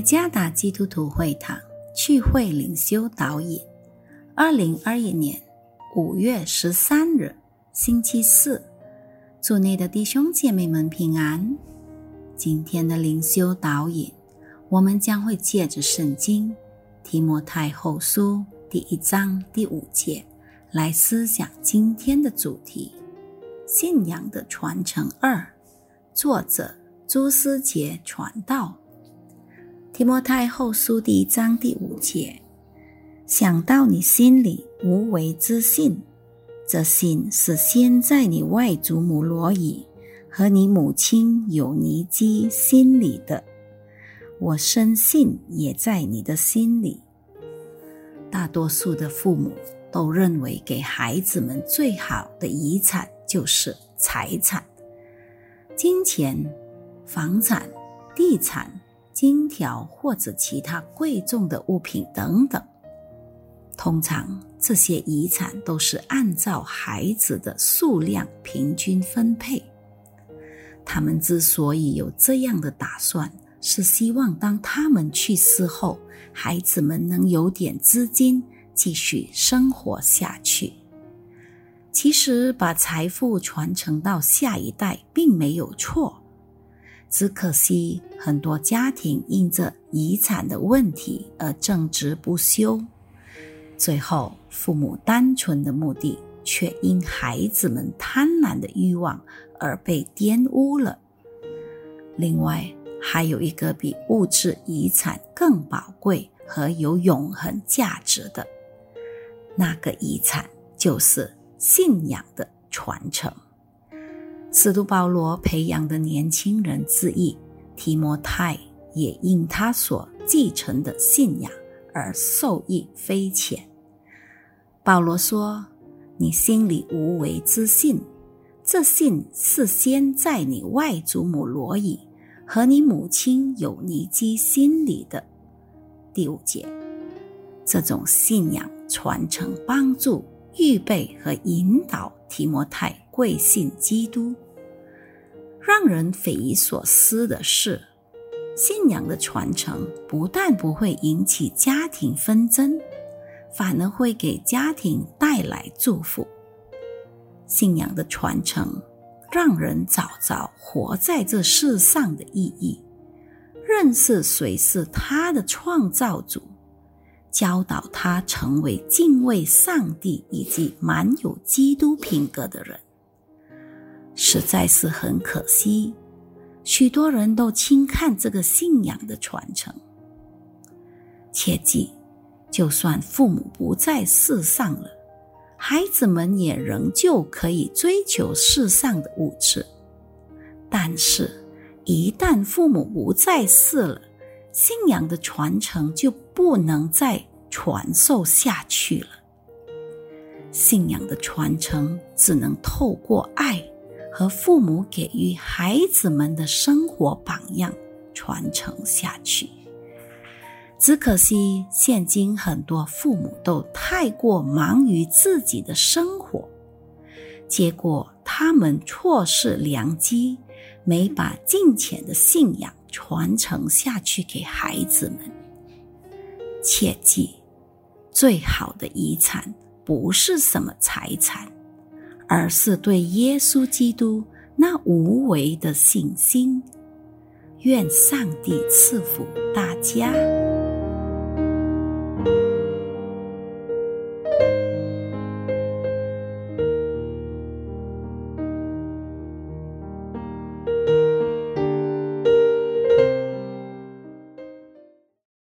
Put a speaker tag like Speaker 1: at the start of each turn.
Speaker 1: 耶加达基督徒会堂聚会领袖导引，二零二一年五月十三日，星期四，祝你的弟兄姐妹们平安。今天的灵修导引，我们将会借着圣经提摩太后书第一章第五节来思想今天的主题：信仰的传承二。作者朱思杰传道。提摩太后书第一章第五节：想到你心里无为之信，这信是先在你外祖母罗以和你母亲有尼基心里的，我深信也在你的心里。大多数的父母都认为，给孩子们最好的遗产就是财产、金钱、房产、地产。金条或者其他贵重的物品等等，通常这些遗产都是按照孩子的数量平均分配。他们之所以有这样的打算，是希望当他们去世后，孩子们能有点资金继续生活下去。其实，把财富传承到下一代并没有错。只可惜，很多家庭因着遗产的问题而争执不休，最后父母单纯的目的却因孩子们贪婪的欲望而被玷污了。另外，还有一个比物质遗产更宝贵和有永恒价值的，那个遗产就是信仰的传承。使徒保罗培养的年轻人之一提摩太，也因他所继承的信仰而受益匪浅。保罗说：“你心里无为之信，这信是先在你外祖母罗以和你母亲有尼基心里的。”第五节，这种信仰传承帮助。预备和引导提摩太贵信基督。让人匪夷所思的是，信仰的传承不但不会引起家庭纷争，反而会给家庭带来祝福。信仰的传承让人找着活在这世上的意义，认识谁是他的创造主。教导他成为敬畏上帝以及满有基督品格的人，实在是很可惜。许多人都轻看这个信仰的传承。切记，就算父母不在世上了，孩子们也仍旧可以追求世上的物质。但是，一旦父母不在世了，信仰的传承就不能再传授下去了。信仰的传承只能透过爱和父母给予孩子们的生活榜样传承下去。只可惜，现今很多父母都太过忙于自己的生活，结果他们错失良机，没把敬虔的信仰。传承下去给孩子们。切记，最好的遗产不是什么财产，而是对耶稣基督那无为的信心。愿上帝赐福大家。